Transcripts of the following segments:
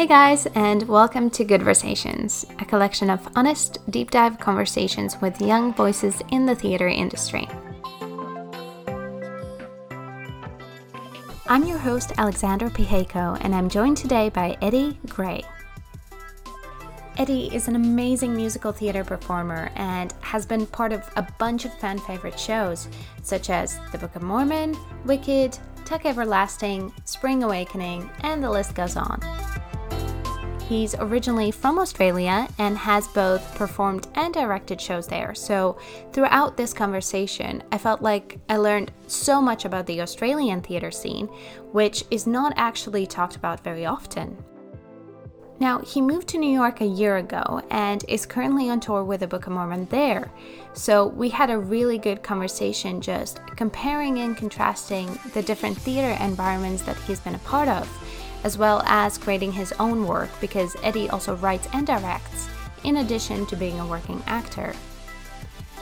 Hey guys, and welcome to Good Versations, a collection of honest, deep dive conversations with young voices in the theater industry. I'm your host, Alexandra Piheko, and I'm joined today by Eddie Gray. Eddie is an amazing musical theater performer and has been part of a bunch of fan favorite shows, such as The Book of Mormon, Wicked, Tuck Everlasting, Spring Awakening, and the list goes on. He's originally from Australia and has both performed and directed shows there. So, throughout this conversation, I felt like I learned so much about the Australian theater scene, which is not actually talked about very often. Now, he moved to New York a year ago and is currently on tour with the Book of Mormon there. So, we had a really good conversation just comparing and contrasting the different theater environments that he's been a part of as well as creating his own work because Eddie also writes and directs, in addition to being a working actor.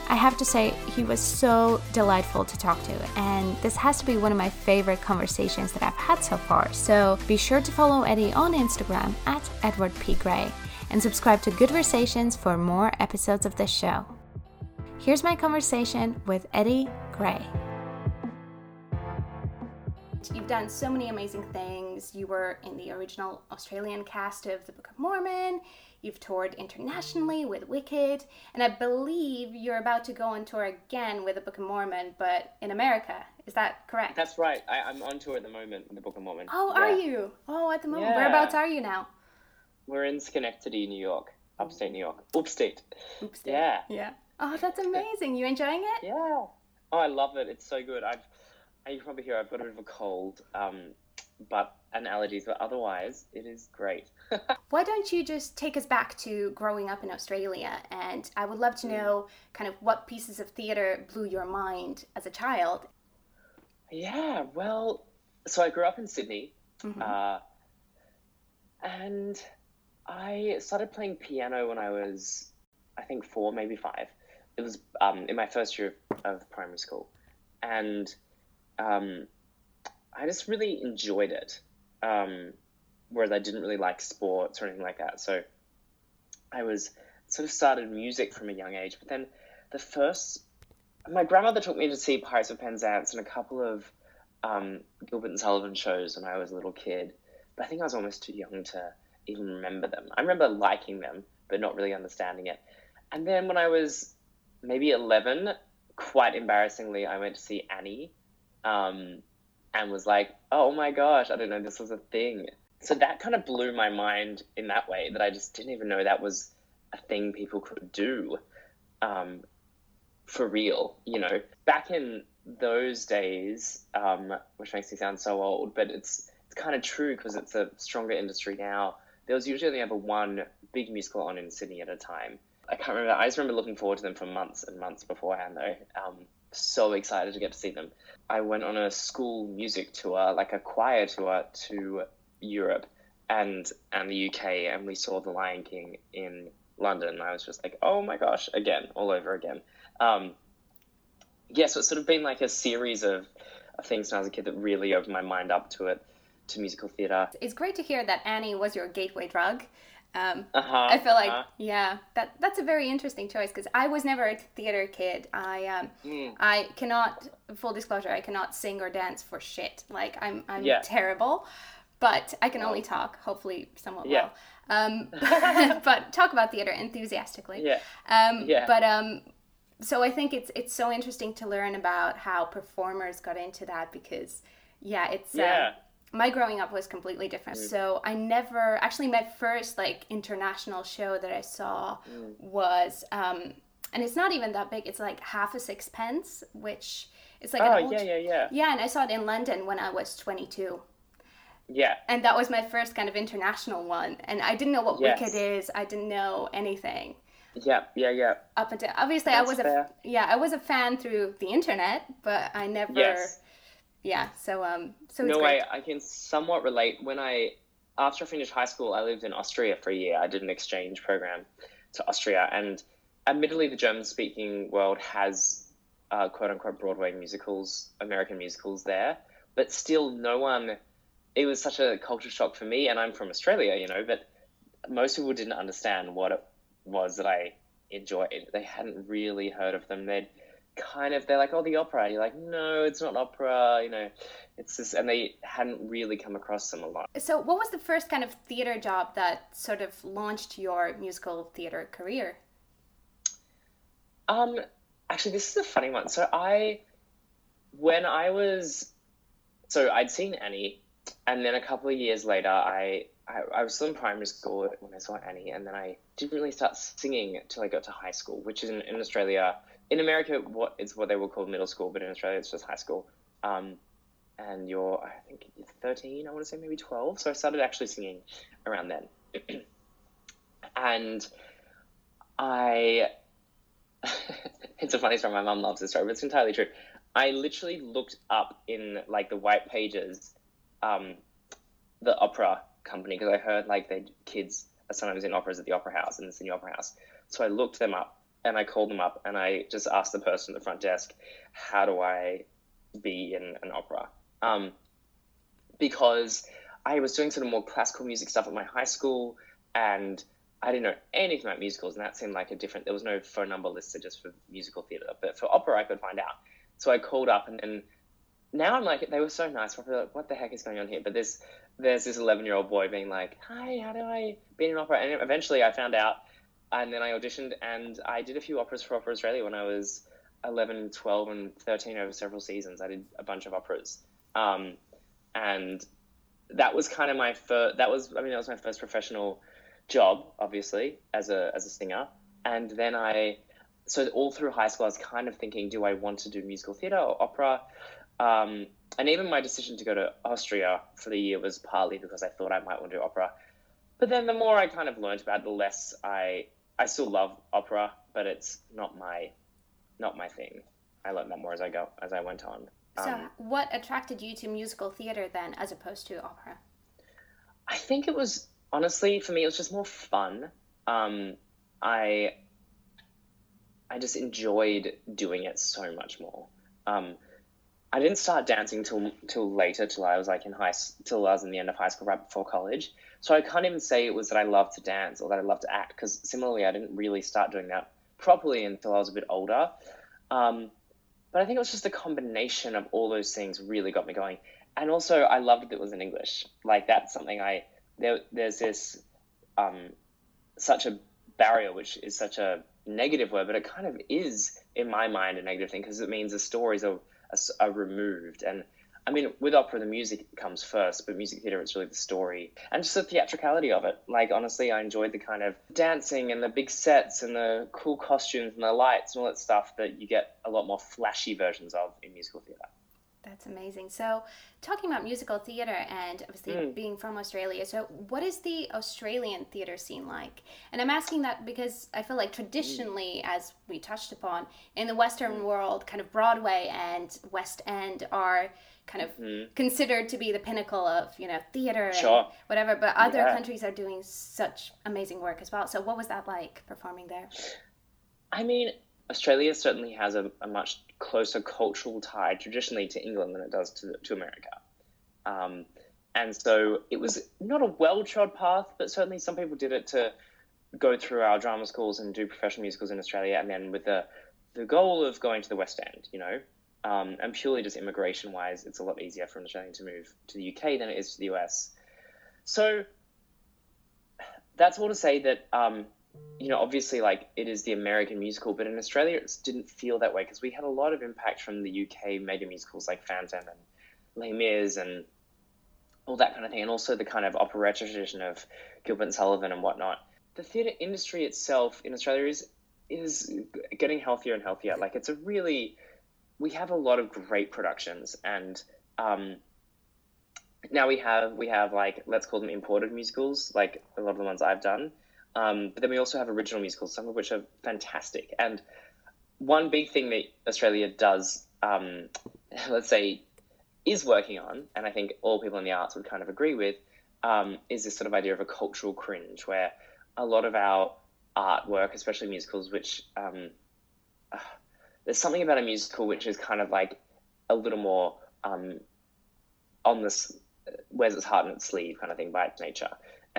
I have to say, he was so delightful to talk to, and this has to be one of my favorite conversations that I've had so far. So be sure to follow Eddie on Instagram at Edward P. Gray and subscribe to Good Versations for more episodes of this show. Here's my conversation with Eddie Gray. You've done so many amazing things. You were in the original Australian cast of The Book of Mormon. You've toured internationally with Wicked. And I believe you're about to go on tour again with The Book of Mormon, but in America. Is that correct? That's right. I, am on tour at the moment with The Book of Mormon. Oh, yeah. are you? Oh, at the moment. Yeah. Whereabouts are you now? We're in Schenectady, New York. Upstate New York. Upstate. Upstate. Yeah. Yeah. Oh, that's amazing. You enjoying it? Yeah. Oh, I love it. It's so good. I've you can probably hear I've got a bit of a cold, um, but and allergies, but otherwise it is great. Why don't you just take us back to growing up in Australia? And I would love to mm. know kind of what pieces of theater blew your mind as a child. Yeah, well, so I grew up in Sydney, mm-hmm. uh, and I started playing piano when I was, I think, four, maybe five. It was um, in my first year of primary school, and um, I just really enjoyed it. Um, whereas I didn't really like sports or anything like that. So I was sort of started music from a young age. But then the first, my grandmother took me to see Pirates of Penzance and a couple of um, Gilbert and Sullivan shows when I was a little kid. But I think I was almost too young to even remember them. I remember liking them, but not really understanding it. And then when I was maybe 11, quite embarrassingly, I went to see Annie um, and was like, oh my gosh, I didn't know this was a thing. So that kind of blew my mind in that way that I just didn't even know that was a thing people could do um, for real. You know, back in those days, um, which makes me sound so old, but it's it's kind of true because it's a stronger industry now. There was usually only ever one big musical on in Sydney at a time. I can't remember. I just remember looking forward to them for months and months beforehand, though. Um, so excited to get to see them. I went on a school music tour, like a choir tour to Europe and and the UK, and we saw The Lion King in London. I was just like, oh my gosh, again, all over again. Um, yeah, so it's sort of been like a series of, of things when I was a kid that really opened my mind up to it, to musical theatre. It's great to hear that Annie was your gateway drug. Um, uh-huh, I feel like uh-huh. yeah, that that's a very interesting choice because I was never a theater kid. I um, mm. I cannot full disclosure, I cannot sing or dance for shit. Like I'm I'm yeah. terrible, but I can only talk. Hopefully, somewhat yeah. well. Um, but talk about theater enthusiastically. Yeah. Um, yeah. But um, so I think it's it's so interesting to learn about how performers got into that because yeah, it's yeah. Um, my growing up was completely different. Mm. So I never actually my first like international show that I saw mm. was um and it's not even that big. It's like half a sixpence, which it's like oh, an old, yeah, yeah, yeah. Yeah, and I saw it in London when I was 22. Yeah. And that was my first kind of international one. And I didn't know what yes. Wicked is. I didn't know anything. Yeah, yeah, yeah. Up until obviously That's I was fair. a yeah, I was a fan through the internet, but I never yes yeah, so um, so no, great. I I can somewhat relate. When I after I finished high school, I lived in Austria for a year. I did an exchange program to Austria, and admittedly, the German-speaking world has uh, quote unquote Broadway musicals, American musicals there, but still, no one it was such a culture shock for me, and I'm from Australia, you know, but most people didn't understand what it was that I enjoyed. They hadn't really heard of them. They'd kind of they're like, oh, the opera. And you're like, no, it's not opera. You know, it's just, and they hadn't really come across them a lot. So, what was the first kind of theater job that sort of launched your musical theater career? Um, actually, this is a funny one. So I, when I was, so I'd seen Annie, and then a couple of years later, I I, I, was still in primary school when I saw Annie, and then I didn't really start singing until I got to high school, which is in, in Australia. In America, what is what they will call middle school, but in Australia, it's just high school. Um, and you're, I think, you're 13, I want to say maybe 12. So I started actually singing around then. and I, it's a funny story. My mum loves this story, but it's entirely true. I literally looked up in like the white pages, um, the opera company because I heard like they kids are sometimes in operas at the opera house and it's the opera house. So I looked them up and I called them up and I just asked the person at the front desk, how do I be in an opera? Um, because I was doing sort of more classical music stuff at my high school and I didn't know anything about musicals, and that seemed like a different. There was no phone number listed just for musical theatre, but for opera, I could find out. So I called up, and, and now I'm like, they were so nice. Probably like, what the heck is going on here? But there's there's this 11 year old boy being like, hi, how do I be in an opera? And eventually I found out, and then I auditioned, and I did a few operas for Opera Australia when I was 11, 12, and 13 over several seasons. I did a bunch of operas, um, and that was kind of my first. That was, I mean, that was my first professional job, obviously, as a as a singer. And then I, so all through high school, I was kind of thinking, do I want to do musical theatre or opera? Um, and even my decision to go to Austria for the year was partly because I thought I might want to do opera. But then the more I kind of learned about it, the less I I still love opera, but it's not my not my thing. I learned that more as I go as I went on. So, um, what attracted you to musical theater then, as opposed to opera? I think it was honestly for me, it was just more fun. Um, I I just enjoyed doing it so much more. Um, I didn't start dancing till till later, till I was like in high, till I was in the end of high school, right before college. So I can't even say it was that I loved to dance or that I loved to act, because similarly, I didn't really start doing that properly until I was a bit older. Um, but I think it was just a combination of all those things really got me going. And also, I loved that it was in English. Like that's something I there. There's this um, such a barrier, which is such a negative word, but it kind of is in my mind a negative thing because it means the stories are are, are removed. And I mean, with opera, the music comes first, but music theatre, it's really the story and just the theatricality of it. Like, honestly, I enjoyed the kind of dancing and the big sets and the cool costumes and the lights and all that stuff that you get a lot more flashy versions of in musical theatre. That's amazing. So, talking about musical theater and obviously mm. being from Australia, so what is the Australian theater scene like? And I'm asking that because I feel like traditionally, mm. as we touched upon, in the Western mm. world, kind of Broadway and West End are kind of mm. considered to be the pinnacle of you know theater sure. and whatever. But other yeah. countries are doing such amazing work as well. So, what was that like performing there? I mean, Australia certainly has a, a, much closer cultural tie traditionally to England than it does to, to America. Um, and so it was not a well trod path, but certainly some people did it to go through our drama schools and do professional musicals in Australia, and then with the the goal of going to the West End, you know, um, and purely just immigration wise, it's a lot easier for an Australian to move to the UK than it is to the US. So that's all to say that um, you know, obviously, like it is the American musical, but in Australia, it didn't feel that way because we had a lot of impact from the UK mega musicals like Phantom and Les Mis and all that kind of thing, and also the kind of operetta tradition of Gilbert and Sullivan and whatnot. The theatre industry itself in Australia is is getting healthier and healthier. Like it's a really, we have a lot of great productions, and um, now we have we have like let's call them imported musicals, like a lot of the ones I've done um, but then we also have original musicals, some of which are fantastic. And one big thing that Australia does, um, let's say, is working on, and I think all people in the arts would kind of agree with, um, is this sort of idea of a cultural cringe, where a lot of our artwork, especially musicals, which um, uh, there's something about a musical which is kind of like a little more um, on this wears its heart on its sleeve kind of thing by its nature.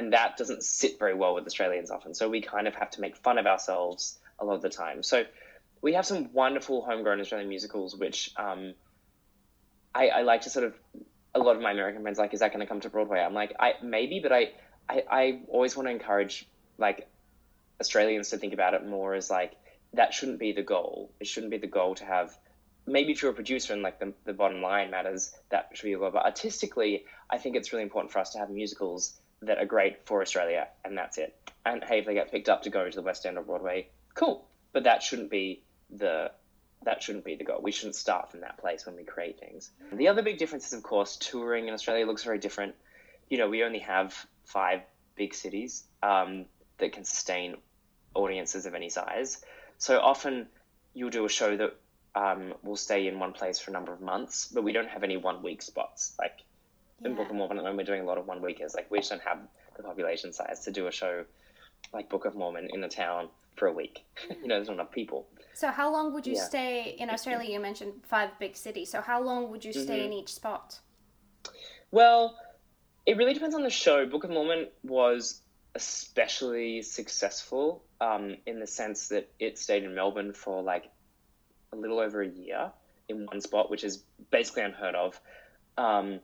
And that doesn't sit very well with Australians often. So we kind of have to make fun of ourselves a lot of the time. So we have some wonderful homegrown Australian musicals, which um, I, I, like to sort of. A lot of my American friends like, is that going to come to Broadway? I'm like, I maybe, but I, I, I always want to encourage like Australians to think about it more as like that shouldn't be the goal. It shouldn't be the goal to have maybe if you're a producer and like the, the bottom line matters, that should be a goal. But artistically, I think it's really important for us to have musicals that are great for Australia, and that's it. And hey, if they get picked up to go to the West End or Broadway, cool. But that shouldn't be the that shouldn't be the goal. We shouldn't start from that place when we create things. The other big difference is, of course, touring in Australia looks very different. You know, we only have five big cities um, that can sustain audiences of any size. So often you'll do a show that um, will stay in one place for a number of months, but we don't have any one week spots. Like. In Book of Mormon, when we're doing a lot of one weekers, like we just don't have the population size to do a show like Book of Mormon in a town for a week. you know, there's not enough people. So how long would you yeah. stay in Australia? You mentioned five big cities. So how long would you stay mm-hmm. in each spot? Well, it really depends on the show. Book of Mormon was especially successful um, in the sense that it stayed in Melbourne for like a little over a year in one spot, which is basically unheard of. Um,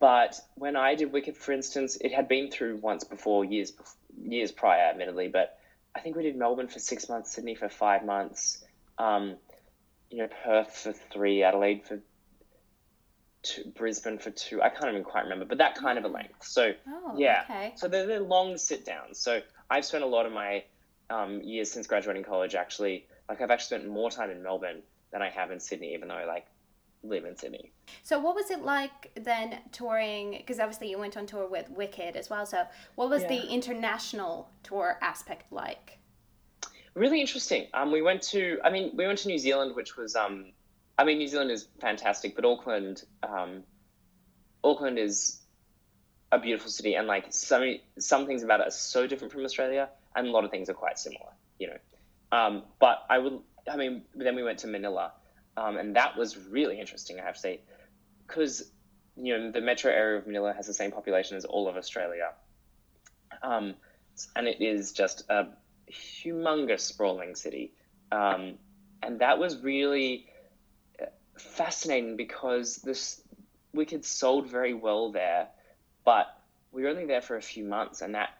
but when I did Wicked, for instance, it had been through once before, years years prior, admittedly. But I think we did Melbourne for six months, Sydney for five months, um, you know, Perth for three, Adelaide for two, Brisbane for two. I can't even quite remember, but that kind of a length. So oh, yeah, okay. so they're, they're long sit downs. So I've spent a lot of my um, years since graduating college actually like I've actually spent more time in Melbourne than I have in Sydney, even though like live in Sydney. So what was it like then touring? Because obviously you went on tour with Wicked as well. So what was yeah. the international tour aspect like? Really interesting. Um, we went to, I mean, we went to New Zealand, which was, um, I mean, New Zealand is fantastic, but Auckland, um, Auckland is a beautiful city, and like some some things about it are so different from Australia, and a lot of things are quite similar. You know, um, but I would, I mean, then we went to Manila, um, and that was really interesting, I have to say, because you know the metro area of Manila has the same population as all of Australia, um, and it is just a humongous sprawling city, um, and that was really uh, fascinating because this Wicked sold very well there, but we were only there for a few months, and that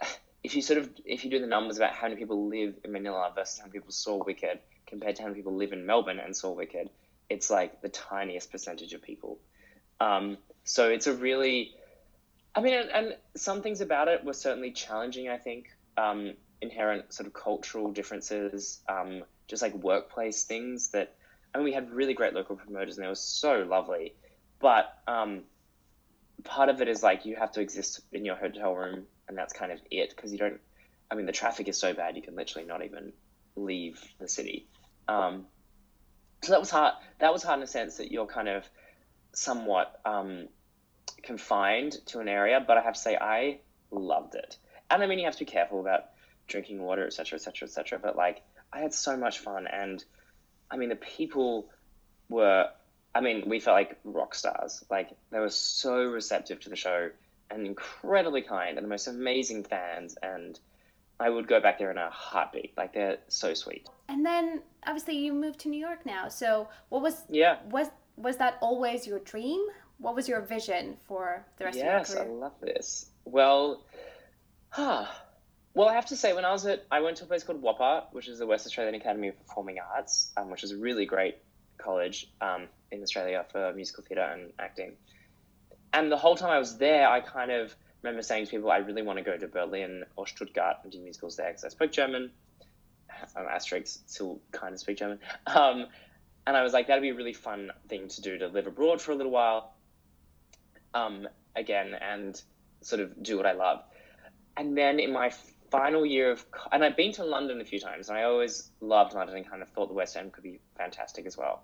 if you sort of if you do the numbers about how many people live in Manila versus how many people saw Wicked compared to how many people live in Melbourne and Wicked, it's like the tiniest percentage of people. Um, so it's a really, I mean, and, and, some things about it were certainly challenging. I think um, inherent sort of cultural differences, um, just like workplace things that. I mean, we had really great local promoters, and they were so lovely. But um, part of it is like you have to exist in your hotel room and that's kind of it because you don't. I mean, the traffic is so bad you can literally not even leave the city. Um, so that was hard. That was hard in a sense that you're kind of somewhat um, confined to an area. But I have to say, I loved it. And I mean, you have to be careful about drinking water, etc., etc., etc. But like, I had so much fun, and I mean, the people were. I mean, we felt like rock stars. Like they were so receptive to the show and incredibly kind and the most amazing fans and I would go back there in a heartbeat. Like they're so sweet. And then obviously you moved to New York now. So what was yeah was was that always your dream? What was your vision for the rest yes, of your career? Yes, I love this. Well, huh. Well, I have to say, when I was at, I went to a place called WAAPA, which is the West Australian Academy of Performing Arts, um, which is a really great college um, in Australia for musical theatre and acting and the whole time I was there, I kind of remember saying to people, I really want to go to Berlin or Stuttgart and do musicals there because I spoke German. Um, asterisks still kind of speak German. Um, and I was like, that'd be a really fun thing to do to live abroad for a little while um, again and sort of do what I love. And then in my final year of, and I've been to London a few times, and I always loved London and kind of thought the West End could be fantastic as well.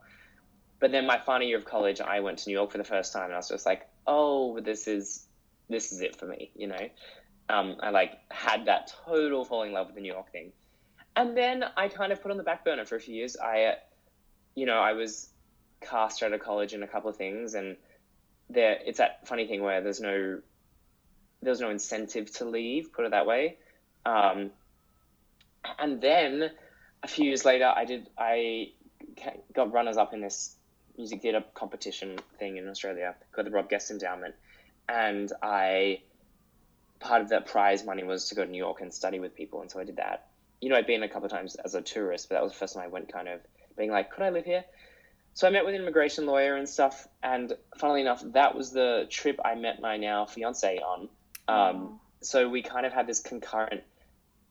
But then my final year of college, I went to New York for the first time, and I was just like, oh, this is this is it for me, you know. Um, I like had that total falling in love with the New York thing, and then I kind of put on the back burner for a few years. I, you know, I was cast out of college in a couple of things, and there it's that funny thing where there's no there's no incentive to leave, put it that way. Um, and then a few years later, I did I got runners up in this music theatre competition thing in Australia, got the Rob Guest Endowment, and I part of that prize money was to go to New York and study with people, and so I did that. You know, I'd been a couple of times as a tourist, but that was the first time I went, kind of being like, could I live here? So I met with an immigration lawyer and stuff, and funnily enough, that was the trip I met my now fiance on. Um, So we kind of had this concurrent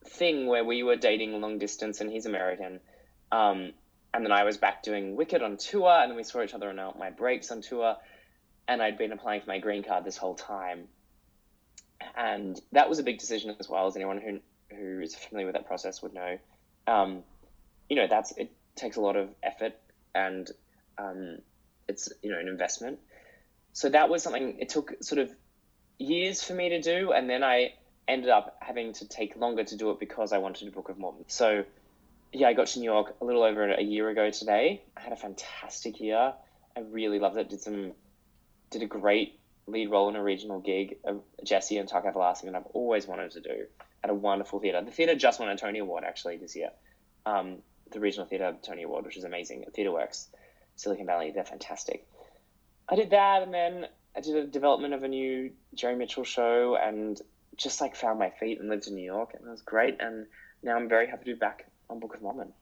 thing where we were dating long distance, and he's American. Um, and then I was back doing Wicked on tour, and then we saw each other on my breaks on tour. And I'd been applying for my green card this whole time, and that was a big decision as well. As anyone who who is familiar with that process would know, um, you know that's it takes a lot of effort and um, it's you know an investment. So that was something it took sort of years for me to do, and then I ended up having to take longer to do it because I wanted a Book of Mormon. So yeah, I got to New York a little over a year ago today. I had a fantastic year. I really loved it. Did some did a great lead role in a regional gig, of Jesse and Tuck Everlasting, and I've always wanted to do at a wonderful theatre. The theatre just won a Tony Award actually this year. Um, the Regional Theatre Tony Award, which is amazing at TheatreWorks, Silicon Valley. They're fantastic. I did that, and then I did a development of a new Jerry Mitchell show, and just like found my feet and lived in New York, and it was great. And now I'm very happy to be back on Book of Mormon.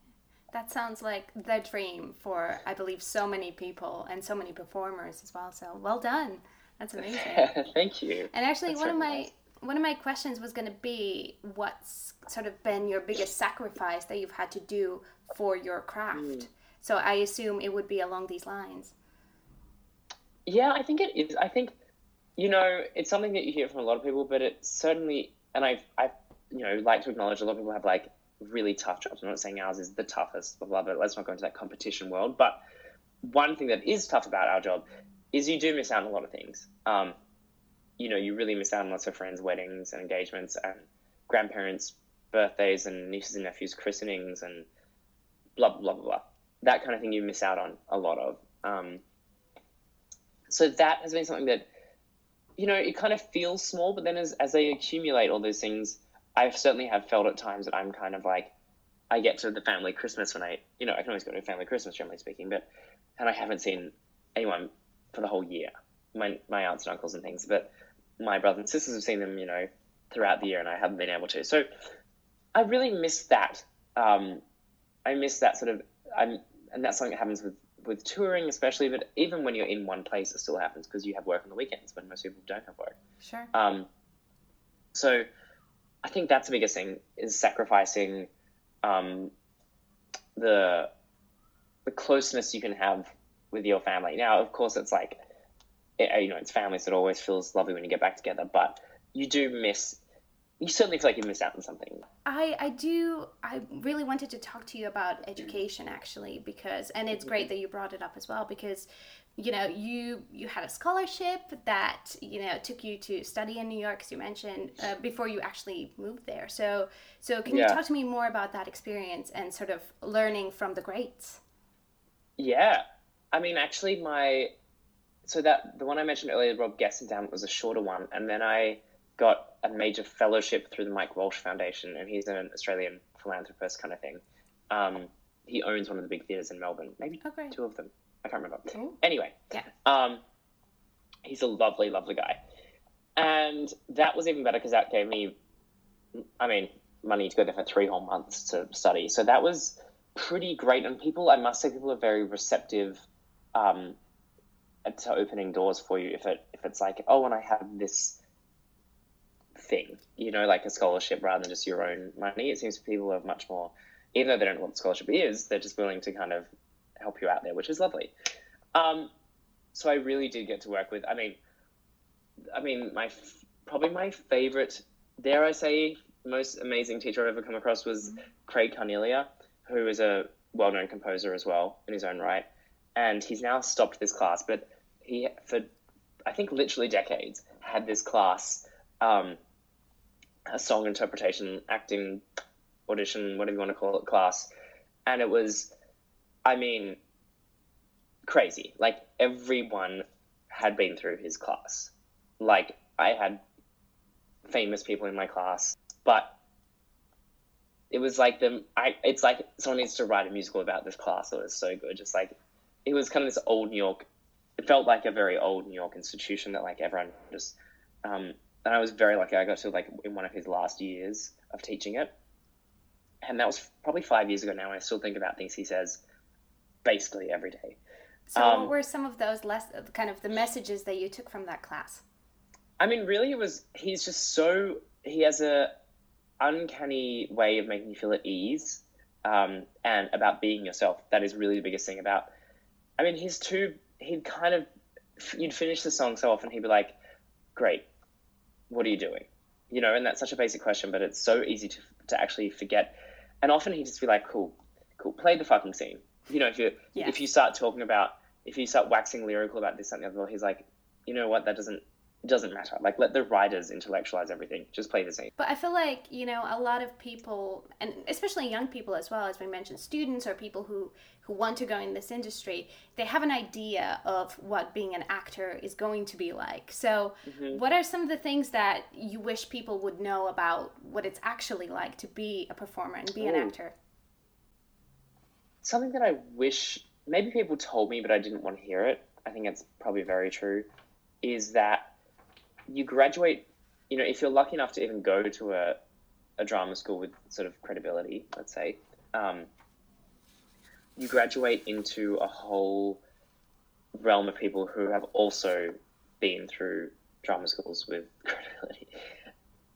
That sounds like the dream for, I believe, so many people and so many performers as well. So well done. That's amazing. Thank you. And actually, That's one of my nice. one of my questions was going to be what's sort of been your biggest sacrifice that you've had to do for your craft. Mm. So I assume it would be along these lines. Yeah, I think it is. I think you know it's something that you hear from a lot of people, but it's certainly, and I've I you know like to acknowledge a lot of people have like really tough jobs. I'm not saying ours is the toughest, blah blah. But let's not go into that competition world. But one thing that is tough about our job is you do miss out on a lot of things. Um, you know, you really miss out on lots of friends' weddings and engagements and grandparents' birthdays and nieces and nephews' christenings and blah blah blah blah. That kind of thing you miss out on a lot of. Um, so that has been something that, you know, it kind of feels small, but then as as they accumulate all those things, I certainly have felt at times that I'm kind of like, I get to the family Christmas when I, you know, I can always go to a family Christmas generally speaking, but and I haven't seen anyone for the whole year. My my aunts and uncles and things, but my brothers and sisters have seen them, you know, throughout the year, and I haven't been able to. So I really miss that. Um, I miss that sort of. I'm, and that's something that happens with with touring, especially. But even when you're in one place, it still happens because you have work on the weekends when most people don't have work. Sure. Um, so I think that's the biggest thing is sacrificing um, the the closeness you can have with your family. Now, of course, it's like, it, you know, it's family, so it always feels lovely when you get back together, but you do miss, you certainly feel like you miss out on something. I, I do, I really wanted to talk to you about education actually, because, and it's great that you brought it up as well, because you know you you had a scholarship that you know took you to study in new york as you mentioned uh, before you actually moved there so so can yeah. you talk to me more about that experience and sort of learning from the greats yeah I mean, actually, my so that the one I mentioned earlier, Rob Endowment, was a shorter one, and then I got a major fellowship through the Mike Walsh Foundation, and he's an Australian philanthropist kind of thing. Um, he owns one of the big theatres in Melbourne, maybe oh, two of them. I can't remember. Ooh. Anyway, yeah. Um, he's a lovely, lovely guy, and that was even better because that gave me, I mean, money to go there for three whole months to study. So that was pretty great, and people, I must say, people are very receptive um, to opening doors for you if it if it's like oh and I have this thing you know like a scholarship rather than just your own money. It seems people are much more even though they don't know what the scholarship is they're just willing to kind of help you out there which is lovely. Um, so I really did get to work with I mean I mean my probably my favorite dare I say most amazing teacher I've ever come across was mm-hmm. Craig Carnelia who is a well-known composer as well in his own right and he's now stopped this class. But he, for I think literally decades, had this class, um, a song interpretation, acting, audition, whatever you want to call it, class, and it was, I mean, crazy. Like everyone had been through his class. Like I had famous people in my class, but it was like the I it's like someone needs to write a musical about this class. It was so good. Just like it was kind of this old New York. It felt like a very old New York institution that like everyone just. Um, and I was very lucky. I got to like in one of his last years of teaching it, and that was probably five years ago now. And I still think about things he says basically every day. So, um, what were some of those less kind of the messages that you took from that class? I mean, really, it was he's just so he has a uncanny way of making you feel at ease um, and about being yourself. That is really the biggest thing about. I mean, he's too. He'd kind of you'd finish the song so often. He'd be like, "Great, what are you doing?" You know, and that's such a basic question, but it's so easy to to actually forget. And often he'd just be like, "Cool, cool, play the fucking scene." You know, if you yeah. if you start talking about if you start waxing lyrical about this something other, he's like, "You know what? That doesn't it doesn't matter. Like let the writers intellectualize everything. Just play the scene. But I feel like you know a lot of people, and especially young people as well, as we mentioned, students or people who who want to go in this industry, they have an idea of what being an actor is going to be like. So, mm-hmm. what are some of the things that you wish people would know about what it's actually like to be a performer and be Ooh. an actor? Something that I wish maybe people told me, but I didn't want to hear it. I think it's probably very true. Is that you graduate, you know, if you're lucky enough to even go to a, a drama school with sort of credibility, let's say, um, you graduate into a whole realm of people who have also been through drama schools with credibility.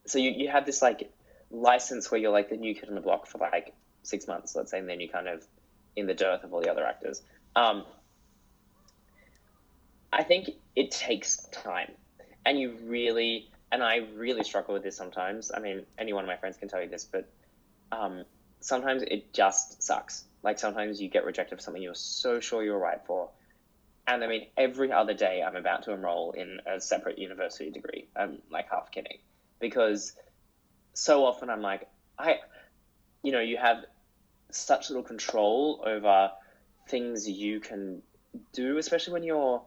So you, you have this like license where you're like the new kid on the block for like six months, let's say, and then you kind of in the dearth of all the other actors. Um, I think it takes time and you really and I really struggle with this sometimes. I mean, any one of my friends can tell you this, but um, sometimes it just sucks. Like sometimes you get rejected for something you're so sure you're right for. And I mean, every other day I'm about to enroll in a separate university degree. I'm like half kidding because so often I'm like, I, you know, you have such little control over things you can do, especially when you're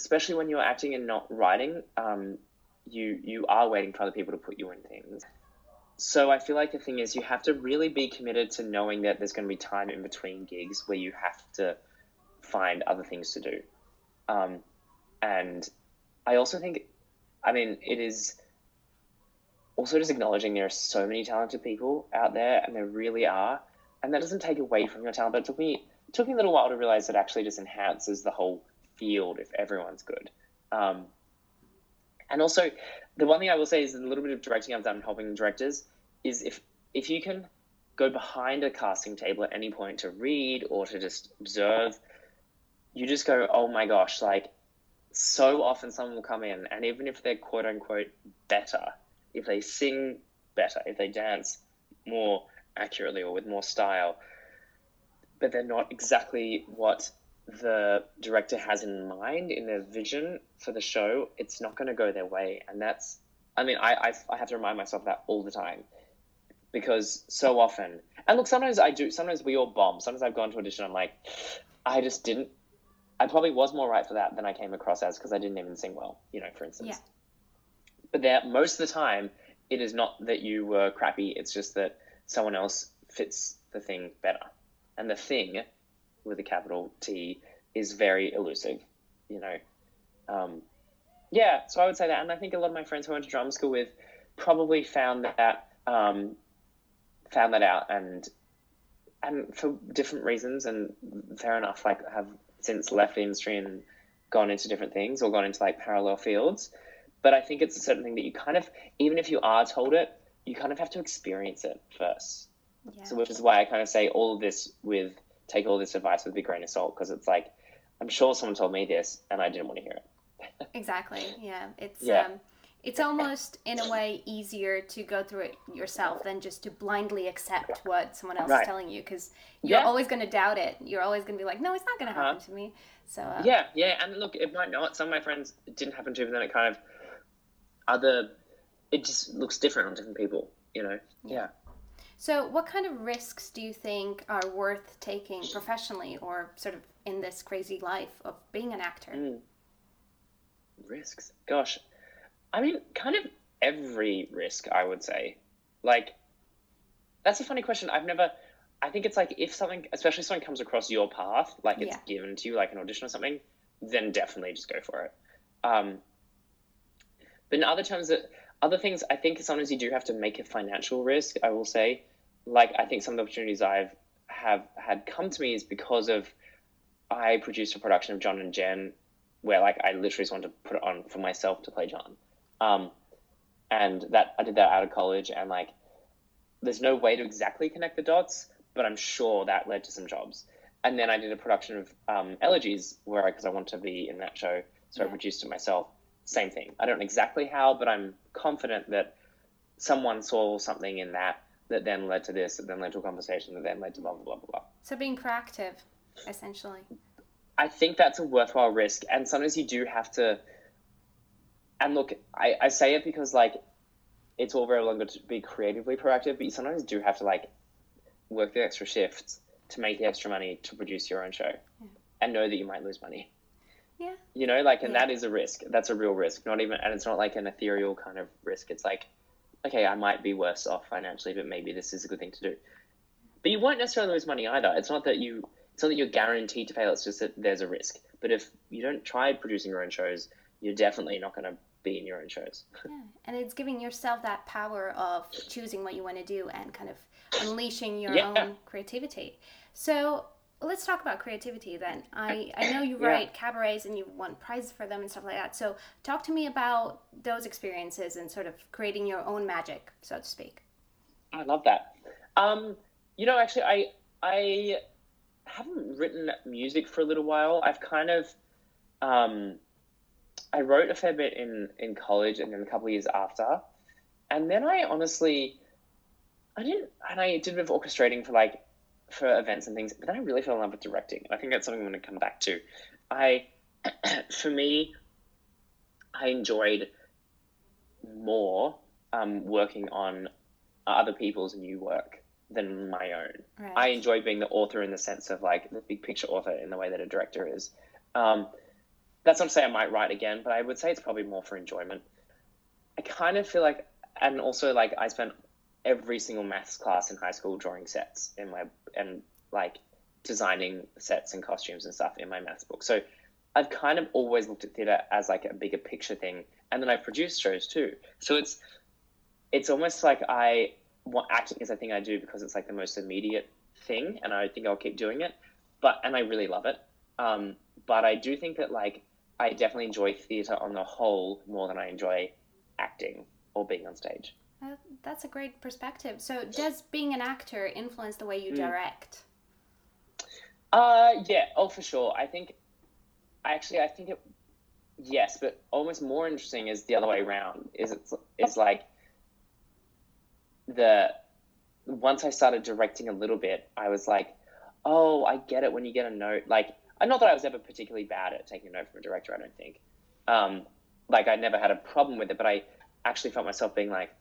especially when you're acting and not writing, um, you you are waiting for other people to put you in things. So I feel like the thing is you have to really be committed to knowing that there's going to be time in between gigs where you have to find other things to do. Um, and I also think, I mean, it is also just acknowledging there are so many talented people out there, and there really are, and that doesn't take away from your talent. But it took me it took me a little while to realize that actually just enhances the whole field if everyone's good. Um, and also, the one thing I will say is a little bit of directing I've done helping directors is if if you can go behind a casting table at any point to read or to just observe, you just go, oh my gosh, like so often someone will come in and even if they're quote unquote better, if they sing better, if they dance more accurately or with more style, but they're not exactly what the director has in mind in their vision for the show, it's not going to go their way. And that's, I mean, I, I, I have to remind myself that all the time because so often, and look, sometimes I do, sometimes we all bomb. Sometimes I've gone to audition, I'm like, I just didn't, I probably was more right for that than I came across as because I didn't even sing well, you know, for instance. Yeah. But there, most of the time, it is not that you were crappy, it's just that someone else fits the thing better. And the thing with a capital T is very elusive, you know. Um, yeah, so I would say that, and I think a lot of my friends who I went to drama school with probably found that um, found that out, and and for different reasons, and fair enough. Like have since left the industry and gone into different things or gone into like parallel fields. But I think it's a certain thing that you kind of, even if you are told it, you kind of have to experience it first. Yeah. So, which is why I kind of say all of this with take all this advice with a big grain of salt because it's like I'm sure someone told me this and I didn't want to hear it. exactly. Yeah. It's yeah. Um, it's almost in a way easier to go through it yourself than just to blindly accept what someone else right. is telling you because you're yeah. always going to doubt it. You're always going to be like, no, it's not going to happen uh-huh. to me. So uh, yeah, yeah, and look, it might not. Some of my friends it didn't happen to, but then it kind of other. It just looks different on different people, you know. yeah. yeah. So, what kind of risks do you think are worth taking professionally or sort of in this crazy life of being an actor? Mm. risks. Gosh, I mean, kind of every risk, I would say. Like, that's a funny question. I've never. I think it's like if something, especially something comes across your path, like it's yeah. given to you, like an audition or something, then definitely just go for it. Um, but in other terms, that other things, I think sometimes you do have to make a financial risk. I will say, like I think some of the opportunities I've have had come to me is because of I produced a production of John and Jen, where like I literally just wanted to put it on for myself to play John, um, and that I did that out of college, and like there's no way to exactly connect the dots, but I'm sure that led to some jobs. And then I did a production of um, Elegies, where because I, I wanted to be in that show, so yeah. I produced it myself. Same thing. I don't know exactly how, but I'm confident that someone saw something in that that then led to this, that then led to a conversation, that then led to blah blah blah blah blah. So being proactive, essentially. I think that's a worthwhile risk, and sometimes you do have to. And look, I, I say it because like, it's all very well good to be creatively proactive, but you sometimes do have to like, work the extra shifts to make the extra money to produce your own show, yeah. and know that you might lose money. Yeah. You know, like, and yeah. that is a risk. That's a real risk. Not even, and it's not like an ethereal kind of risk. It's like, okay, I might be worse off financially, but maybe this is a good thing to do. But you won't necessarily lose money either. It's not that you it's not that you're guaranteed to fail. It's just that there's a risk. But if you don't try producing your own shows, you're definitely not going to be in your own shows. yeah, and it's giving yourself that power of choosing what you want to do and kind of unleashing your yeah. own creativity. So let's talk about creativity then. I, I know you write yeah. cabarets and you won prizes for them and stuff like that. So talk to me about those experiences and sort of creating your own magic, so to speak. I love that. Um, you know, actually, I I haven't written music for a little while. I've kind of, um, I wrote a fair bit in in college and then a couple of years after, and then I honestly, I didn't, and I did a bit of orchestrating for like for events and things, but then I really fell in love with directing. I think that's something I'm going to come back to. I, for me, I enjoyed more um, working on other people's new work than my own. Right. I enjoy being the author in the sense of like the big picture author in the way that a director is. Um, that's not to say I might write again, but I would say it's probably more for enjoyment. I kind of feel like, and also like I spent every single maths class in high school drawing sets in my and like designing sets and costumes and stuff in my maths book. So I've kind of always looked at theatre as like a bigger picture thing, and then I've produced shows too. So it's it's almost like I what acting is a thing I do because it's like the most immediate thing, and I think I'll keep doing it. But and I really love it. Um, but I do think that like I definitely enjoy theatre on the whole more than I enjoy acting or being on stage. Uh, that's a great perspective. So does being an actor influence the way you mm. direct? Uh, yeah. Oh, for sure. I think. Actually, I think it. Yes, but almost more interesting is the other way around. Is it's is like the once I started directing a little bit, I was like, oh, I get it when you get a note. Like, not that I was ever particularly bad at taking a note from a director. I don't think. Um, like I never had a problem with it, but I actually felt myself being like,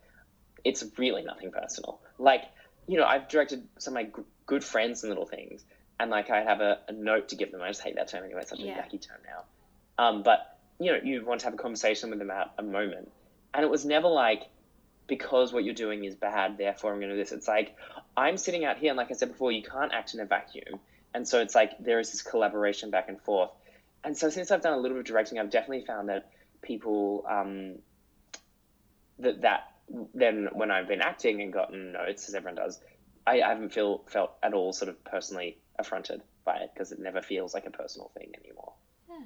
it's really nothing personal. Like, you know, I've directed some of my g- good friends and little things, and like I have a, a, note to give them. I just hate that term anyway. It's such yeah. a yucky term now. Um, but you know, you want to have a conversation with them at a moment, and it was never like because what you're doing is bad, therefore I'm going to do this. It's like I'm sitting out here, and like I said before, you can't act in a vacuum, and so it's like there is this collaboration back and forth. And so since I've done a little bit of directing, I've definitely found that people um, that that then when I've been acting and gotten notes, as everyone does, I, I haven't feel felt at all sort of personally affronted by it because it never feels like a personal thing anymore. Yeah.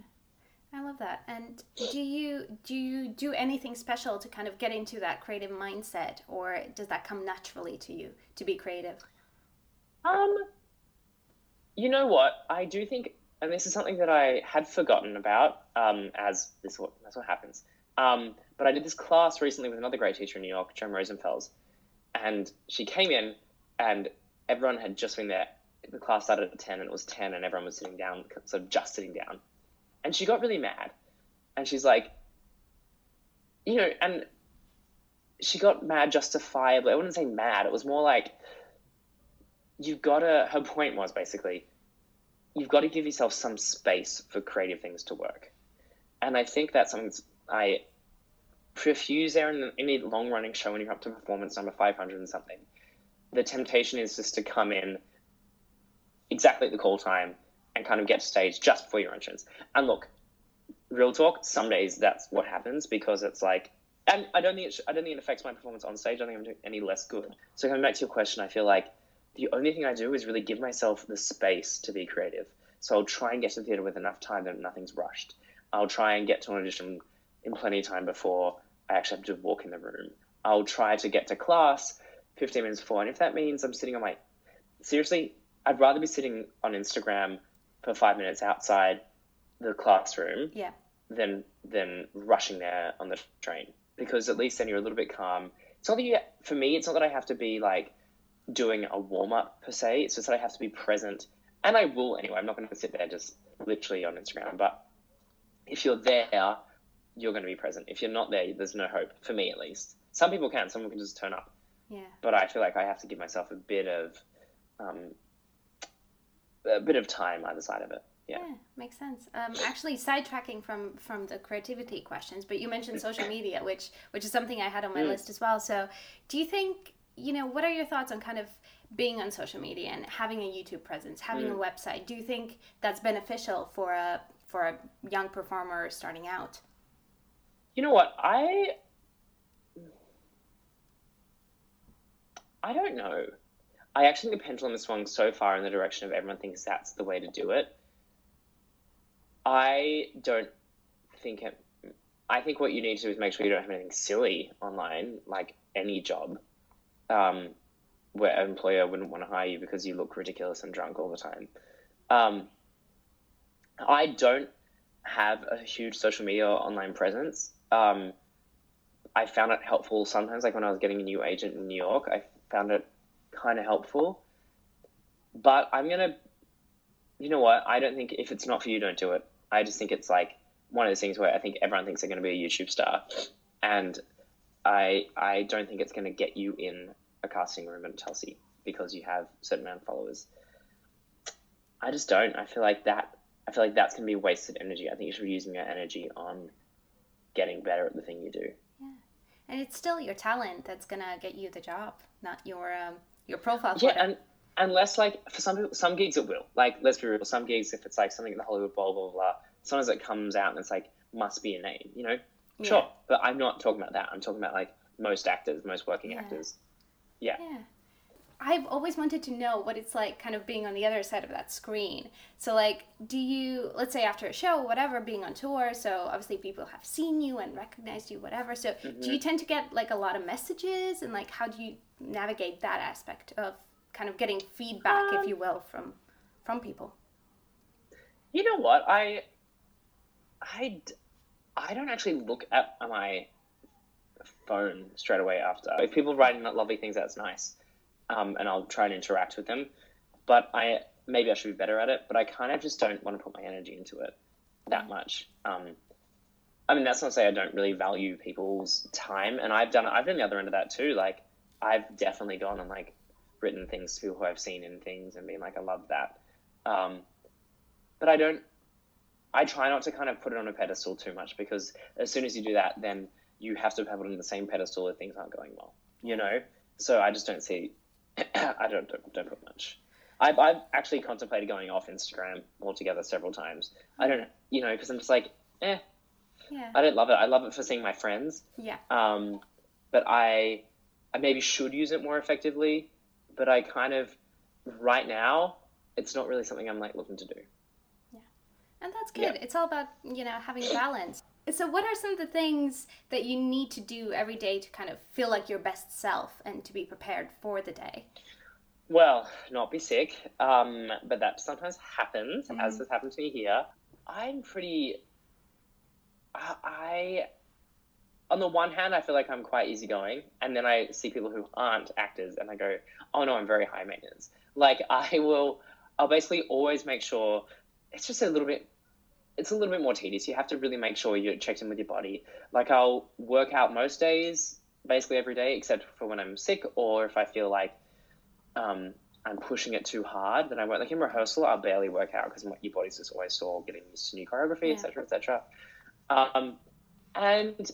I love that. And do you do you do anything special to kind of get into that creative mindset, or does that come naturally to you to be creative? Um, you know what? I do think, and this is something that I had forgotten about. Um, as this what that's what happens. Um, but I did this class recently with another great teacher in New York, Joan Rosenfels, and she came in, and everyone had just been there. The class started at ten, and it was ten, and everyone was sitting down, sort of just sitting down and she got really mad. And she's like, you know, and she got mad justifiably. I wouldn't say mad. It was more like, you've got to, her point was basically, you've got to give yourself some space for creative things to work. And I think that's something I refuse there in any long running show when you're up to performance number 500 and something. The temptation is just to come in exactly at the call time and kind of get to stage just before your entrance. And look, real talk, some days that's what happens because it's like, and I don't think it, I don't think it affects my performance on stage. I don't think I'm doing any less good. So coming back to your question, I feel like the only thing I do is really give myself the space to be creative. So I'll try and get to the theatre with enough time that nothing's rushed. I'll try and get to an audition in plenty of time before I actually have to walk in the room. I'll try to get to class 15 minutes before. And if that means I'm sitting on my, seriously, I'd rather be sitting on Instagram for five minutes outside the classroom yeah. than than rushing there on the train because at least then you're a little bit calm. It's not that you, for me, it's not that I have to be like doing a warm up per se. It's just that I have to be present, and I will anyway. I'm not going to sit there just literally on Instagram, but if you're there, you're going to be present. If you're not there, there's no hope for me at least. Some people can. Someone can just turn up. Yeah. But I feel like I have to give myself a bit of um, a bit of time either side of it. Yeah. yeah, makes sense. Um, actually, sidetracking from from the creativity questions, but you mentioned social media, which which is something I had on my mm. list as well. So, do you think you know what are your thoughts on kind of being on social media and having a YouTube presence, having mm. a website? Do you think that's beneficial for a for a young performer starting out? You know what I I don't know. I actually think the pendulum has swung so far in the direction of everyone thinks that's the way to do it. I don't think it. I think what you need to do is make sure you don't have anything silly online, like any job, um, where an employer wouldn't want to hire you because you look ridiculous and drunk all the time. Um, I don't have a huge social media or online presence. Um, I found it helpful sometimes, like when I was getting a new agent in New York, I found it kind of helpful. But I'm gonna, you know what? I don't think if it's not for you, don't do it. I just think it's like one of those things where I think everyone thinks they're to be a YouTube star, and I I don't think it's to get you in a casting room at Chelsea because you have a certain amount of followers. I just don't. I feel like that. I feel like that's to be wasted energy. I think you should be using your energy on getting better at the thing you do. Yeah, and it's still your talent that's going to get you the job, not your um, your profile. Yeah, and unless like for some people, some gigs it will. Like let's be real, some gigs if it's like something in the Hollywood Bowl, blah blah blah. Sometimes it comes out and it's like must be a name, you know. Yeah. Sure, but I'm not talking about that. I'm talking about like most actors, most working yeah. actors. Yeah. Yeah. I've always wanted to know what it's like kind of being on the other side of that screen. So like do you let's say after a show, whatever, being on tour, so obviously people have seen you and recognized you, whatever. So mm-hmm. do you tend to get like a lot of messages and like how do you navigate that aspect of kind of getting feedback, um, if you will, from from people? You know what? I I I don't actually look at my phone straight away after. If people write in lovely things, that's nice, um, and I'll try and interact with them. But I maybe I should be better at it. But I kind of just don't want to put my energy into it that much. Um, I mean, that's not to say I don't really value people's time, and I've done I've done the other end of that too. Like I've definitely gone and like written things to people who I've seen in things and been like, I love that. Um, but I don't. I try not to kind of put it on a pedestal too much because as soon as you do that, then you have to have it on the same pedestal if things aren't going well. You know. So I just don't see. I don't, don't don't put much. I've I've actually contemplated going off Instagram altogether several times. I don't, you know, because I'm just like, eh. Yeah. I don't love it. I love it for seeing my friends. Yeah. Um, but I I maybe should use it more effectively, but I kind of right now it's not really something I'm like looking to do. Yeah, and that's good. Yeah. It's all about you know having balance. So, what are some of the things that you need to do every day to kind of feel like your best self and to be prepared for the day? Well, not be sick, um, but that sometimes happens, mm-hmm. as has happened to me here. I'm pretty. I on the one hand, I feel like I'm quite easygoing, and then I see people who aren't actors, and I go, "Oh no, I'm very high maintenance." Like I will, I'll basically always make sure it's just a little bit. It's a little bit more tedious. You have to really make sure you're checked in with your body. Like I'll work out most days, basically every day, except for when I'm sick or if I feel like um, I'm pushing it too hard. Then I won't. Like in rehearsal, I'll barely work out because your body's just always sore, getting used to new choreography, etc., yeah. etc. Et Um, and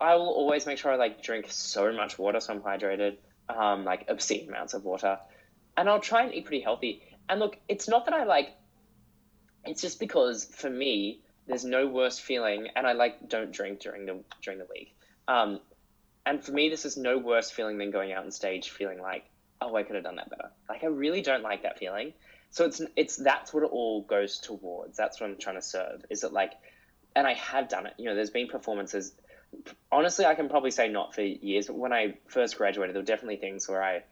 I will always make sure I like drink so much water so I'm hydrated, um, like obscene amounts of water. And I'll try and eat pretty healthy. And look, it's not that I like it's just because for me, there's no worse feeling and I like don't drink during the during the week. Um, and for me this is no worse feeling than going out on stage feeling like, oh I could have done that better. Like I really don't like that feeling. So it's it's that's what it all goes towards. That's what I'm trying to serve. Is it like and I have done it. You know, there's been performances honestly, I can probably say not for years, but when I first graduated, there were definitely things where I,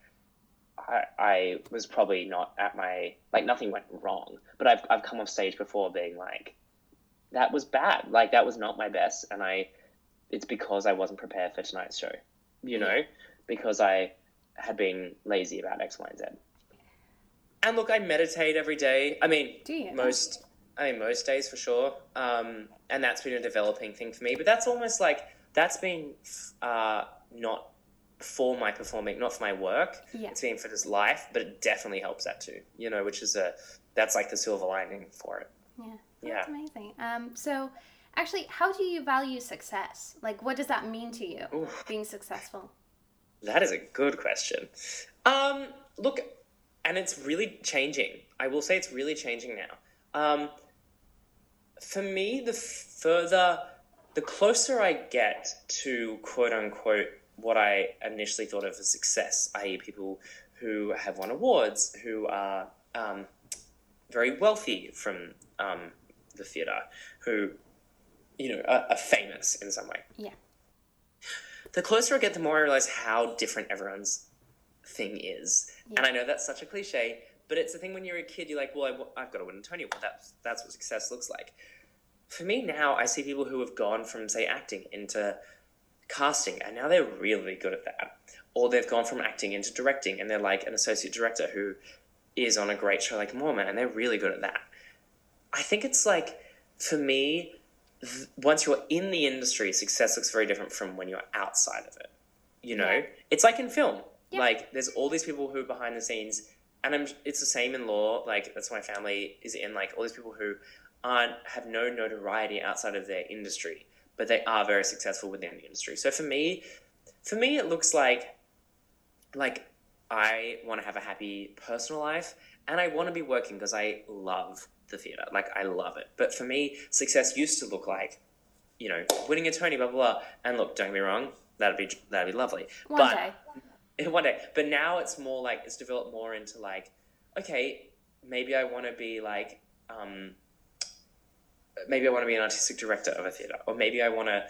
I, I was probably not at my like nothing went wrong, but I've I've come off stage before being like, that was bad, like that was not my best, and I, it's because I wasn't prepared for tonight's show, you know, because I had been lazy about X, Y, and Z. And look, I meditate every day. I mean, most I mean, most days for sure. Um, and that's been a developing thing for me. But that's almost like that's been uh, not for my performing, not for my work. Yeah. It's been for just life, but it definitely helps that too. You know, which is a that's like the silver lining for it. Yeah, that's yeah. amazing. Um, so, actually, how do you value success? Like, what does that mean to you, Oof. being successful? That is a good question. Um, look, and it's really changing. I will say it's really changing now. Um, for me, the further, the closer I get to quote unquote what I initially thought of as success, i.e., people who have won awards, who are um, very wealthy from um, the theatre, who, you know, are, are, famous in some way. Yeah. The closer I get, the more I realize how different everyone's thing is. Yeah. And I know that's such a cliche, but it's the thing when you're a kid, you're like, well, I, have got to win a Tony Award. That's, that's what success looks like. For me now, I see people who have gone from, say, acting into casting, and now they're really good at that. Or they've gone from acting into directing, and they're like an associate director who is on a great show like Mormon, and they're really good at that. I think it's like, for me, th- once you're in the industry, success looks very different from when you're outside of it. You know, yeah. it's like in film. Yeah. Like, there's all these people who are behind the scenes and I'm, it's the same in law. Like that's my family is in. Like all these people who aren't have no notoriety outside of their industry, but they are very successful within the industry. So for me, for me, it looks like like I want to have a happy personal life, and I want to be working because I love the theater. Like I love it. But for me, success used to look like, you know, winning a Tony, blah blah. blah. And look, don't get me wrong, that'd be that'd be lovely. One but, day. one day. But now it's more like it's developed more into like, okay, maybe I want to be like, um, maybe I want to be an artistic director of a theater, or maybe I want to.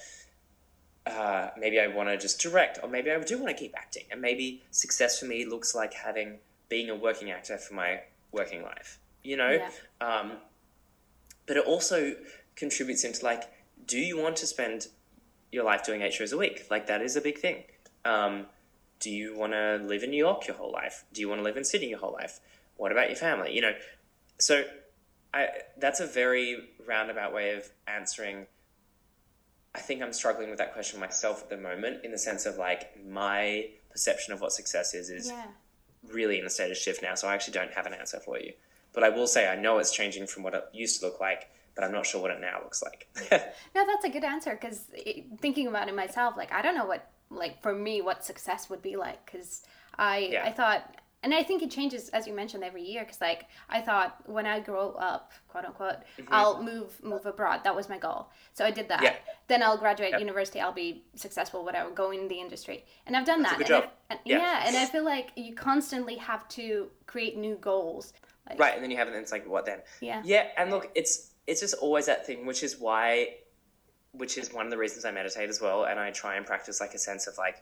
Uh, maybe I want to just direct, or maybe I do want to keep acting, and maybe success for me looks like having being a working actor for my working life. You know, yeah. um, but it also contributes into like, do you want to spend your life doing eight shows a week? Like that is a big thing. Um, do you want to live in New York your whole life? Do you want to live in Sydney your whole life? What about your family? You know, so I, that's a very roundabout way of answering. I think I'm struggling with that question myself at the moment, in the sense of like my perception of what success is is yeah. really in a state of shift now. So I actually don't have an answer for you, but I will say I know it's changing from what it used to look like but I'm not sure what it now looks like. no, that's a good answer because thinking about it myself, like I don't know what like for me what success would be like because I yeah. I thought and I think it changes as you mentioned every year because like I thought when I grow up quote unquote mm-hmm. I'll move move abroad. That was my goal. So I did that. Yeah. then I'll graduate university. I'll be successful whatever go in the industry. And I've done That's that. and, I, and yeah. yeah. and I feel like you constantly have to create new goals. Like, right and then you have it and it's like what then? Yeah. Yeah and look it's it's just always that thing which is why which is one of the reasons I meditate as well, and I try and practice like a sense of like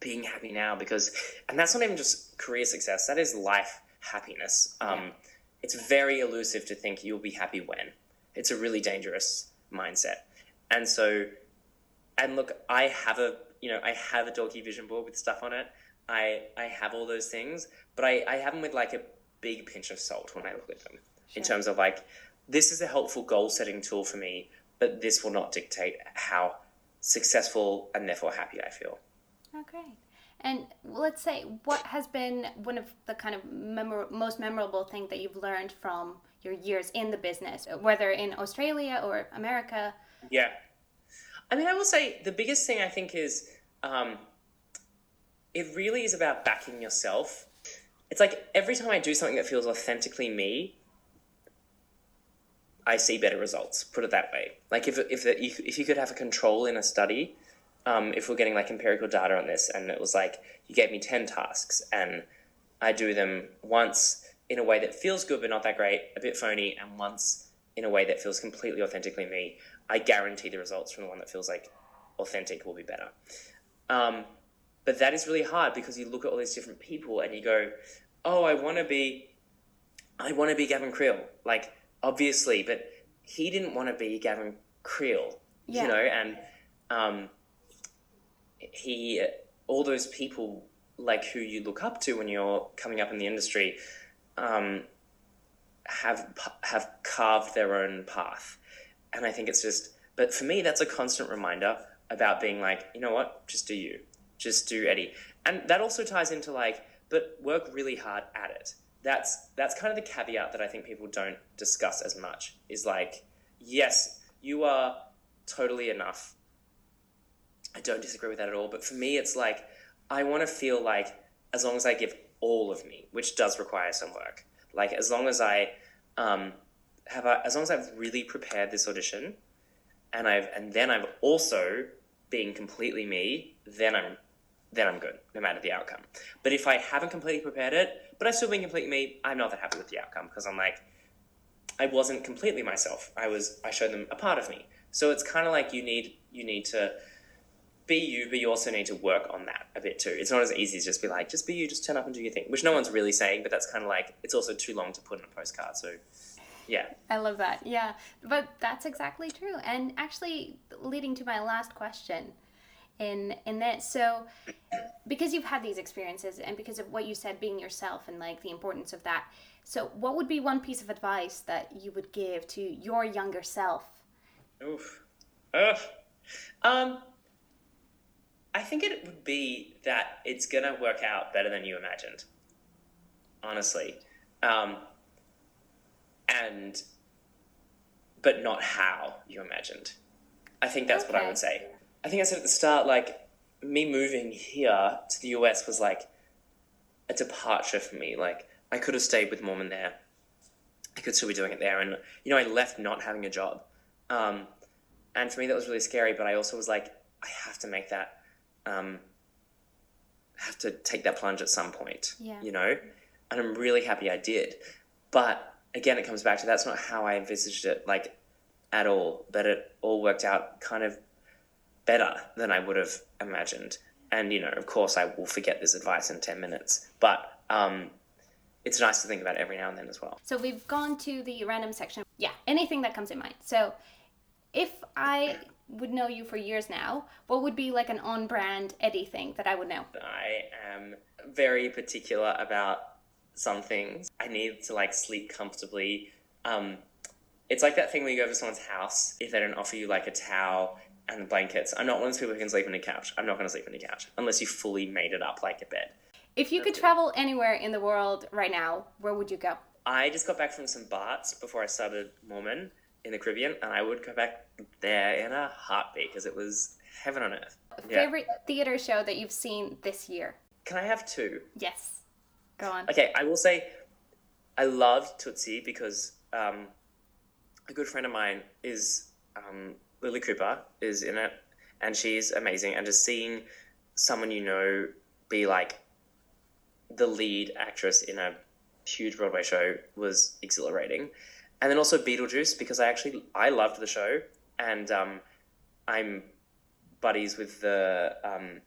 being happy now because, and that's not even just career success. That is life happiness. Um, yeah. It's very elusive to think you'll be happy when. It's a really dangerous mindset, and so, and look, I have a you know I have a Dorky vision board with stuff on it. I I have all those things, but I I have them with like a big pinch of salt when I look at them sure. in terms of like this is a helpful goal setting tool for me but this will not dictate how successful and therefore happy I feel. Okay. And let's say, what has been one of the kind of memor- most memorable thing that you've learned from your years in the business, whether in Australia or America? Yeah. I mean, I will say the biggest thing I think is um, it really is about backing yourself. It's like every time I do something that feels authentically me, I see better results. Put it that way. Like if if if you could have a control in a study, um, if we're getting like empirical data on this, and it was like you gave me ten tasks and I do them once in a way that feels good but not that great, a bit phony, and once in a way that feels completely authentically me, I guarantee the results from the one that feels like authentic will be better. Um, but that is really hard because you look at all these different people and you go, "Oh, I want to be, I want to be Gavin Creel." Like obviously, but he didn't want to be Gavin Creel, yeah. you know, and um, he, all those people like who you look up to when you're coming up in the industry, um, have have carved their own path, and I think it's just. But for me, that's a constant reminder about being like, you know what, just do you, just do Eddie, and that also ties into like, but work really hard at it that's that's kind of the caveat that I think people don't discuss as much. Is like, yes, you are totally enough. I don't disagree with that at all. But for me, it's like I want to feel like as long as I give all of me, which does require some work. Like as long as I um, have, a, as long as I've really prepared this audition, and I've and then I've also being completely me, then I'm then I'm good, no matter the outcome. But if I haven't completely prepared it, but I've still being completely me, I'm not that happy with the outcome because I'm like, I wasn't completely myself. I was, I showed them a part of me. So it's kind of like you need, you need to be you, but you also need to work on that a bit too. It's not as easy as just be like, just be you, just turn up and do your thing, which no one's really saying, but that's kind of like, it's also too long to put in a postcard. So yeah. I love that. Yeah. But that's exactly true. And actually, leading to my last question in in that so because you've had these experiences and because of what you said being yourself and like the importance of that so what would be one piece of advice that you would give to your younger self oof Ugh. um i think it would be that it's gonna work out better than you imagined honestly um and but not how you imagined i think that's okay. what i would say I think I said at the start, like me moving here to the US was like a departure for me. Like I could have stayed with Mormon there. I could still be doing it there, and you know I left not having a job, um, and for me that was really scary. But I also was like, I have to make that, um, have to take that plunge at some point. Yeah. You know, and I'm really happy I did. But again, it comes back to that's not how I envisaged it, like at all. But it all worked out kind of better than I would have imagined. And, you know, of course, I will forget this advice in 10 minutes, but um, it's nice to think about every now and then as well. So we've gone to the random section. Yeah, anything that comes in mind. So if I would know you for years now, what would be like an on brand Eddie thing that I would know? I am very particular about some things. I need to like sleep comfortably. Um, it's like that thing where you go to someone's house, if they don't offer you like a towel and blankets. I'm not one of those people who can sleep on a couch. I'm not going to sleep on a couch unless you fully made it up like a bed. If you could travel anywhere in the world right now, where would you go? I just got back from St. Bart's before I started Mormon in the Caribbean, and I would go back there in a heartbeat because it was heaven on earth. Yeah. Favorite theater show that you've seen this year? Can I have two? Yes. Go on. Okay, I will say I loved Tootsie because um, a good friend of mine is um, Lilli Cooper is in it, and she's amazing. And just seeing someone you know be like the lead actress in a huge Broadway show was exhilarating. And then also Beetlejuice because I actually I loved the show, and um, I'm buddies with the um,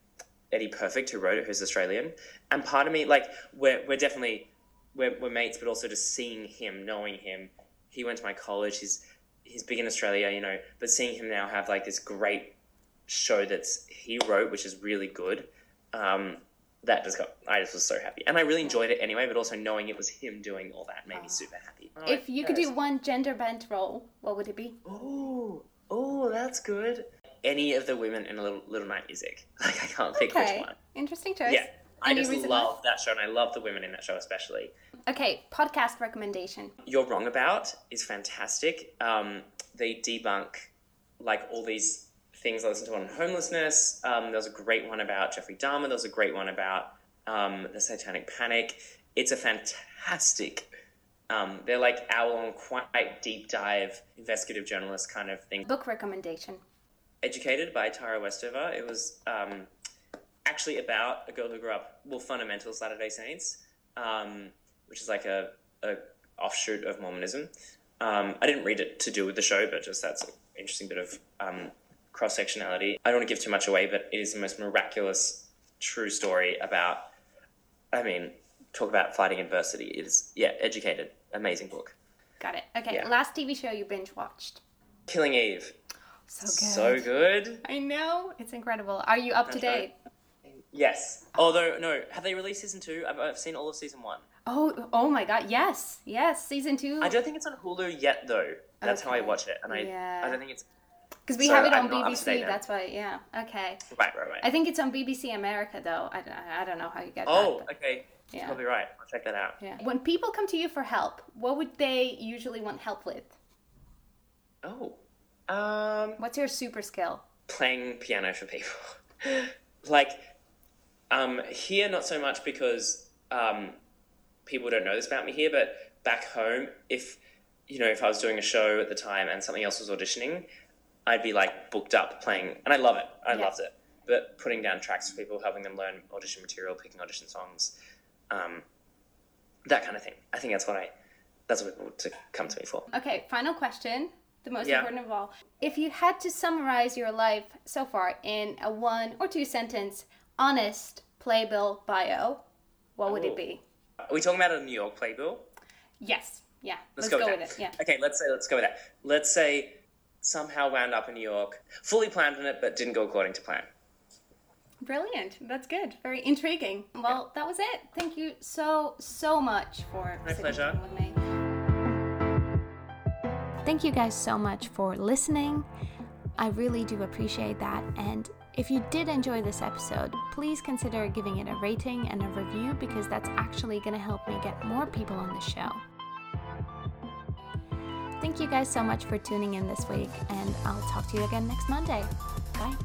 Eddie Perfect who wrote it, who's Australian. And part of me, like, we're we're definitely we're, we're mates, but also just seeing him, knowing him. He went to my college. He's he's big in Australia, you know, but seeing him now have like this great show that's he wrote, which is really good. Um, that just got I just was so happy, and I really enjoyed it anyway. But also knowing it was him doing all that made me super happy. Oh, if you could do one gender bent role, what would it be? Oh, oh, that's good. Any of the women in a Little, Little Night Music. Like I can't pick okay. which one. Interesting choice. Yeah, I just love that show, and I love the women in that show especially. Okay, podcast recommendation. You're Wrong About is fantastic. Um, they debunk like all these things I listened to on homelessness. Um, there was a great one about Jeffrey Dahmer. There was a great one about um, the Satanic Panic. It's a fantastic. Um, they're like hour long, quite deep dive investigative journalist kind of thing. Book recommendation. Educated by Tara Westover. It was um, actually about a girl who grew up, well, fundamental Latter Day Saints, um, which is like a, a offshoot of Mormonism. Um, I didn't read it to do with the show, but just that's an interesting bit of um, cross sectionality. I don't want to give too much away, but it is the most miraculous, true story about. I mean, talk about fighting adversity. It is yeah, educated, amazing book. Got it. Okay, Yeah. last TV show you binge watched. Killing Eve, So good. so good. I know it's incredible. Are you up to date? Yes. Although no, have they released season two? I've, I've seen all of season one. Oh, oh my God! Yes, yes. Season two. I don't think it's on Hulu yet, though. That's how I watch it, and I Yeah. I don't think it's Because we So have it on not up to date BBC. That's why. Yeah. Okay. right, right, right. I think it's on BBC America though. I, don't- I don't know how you get oh, that. but- okay. You're Yeah. probably right. I'll check that out. Yeah. When people come to you for help, what would they usually want help with? Oh, um, What's your super skill? playing piano for people. like, um, here not so much because um, people don't know this about me here, but back home, if you know, if I was doing a show at the time and something else was auditioning, I'd be like booked up playing, and I love it. I Yeah. loved it. But putting down tracks for people, helping them learn audition material, picking audition songs, um, that kind of thing. I think that's what I. That's what people to come to me for. Okay, final question. The most Yeah. important of all. If you had to summarize your life so far in a one or two sentence, honest playbill bio, what would it be? Are we talking about a New York playbill? Yes. Yeah. Let's, Let's, go, go, with with it. Yeah. Okay, let's say let's go with that. Let's say somehow wound up in New York, fully planned on it, but didn't go according to plan. Brilliant. That's good. Very intriguing. Well, that was it. Thank you so, so much for My pleasure. with me. Thank you guys so much for listening. I really do appreciate that. And if you did enjoy this episode, please consider giving it a rating and a review because that's actually going to help me get more people on the show. Thank you guys so much for tuning in this week, and I'll talk to you again next Monday. Bye.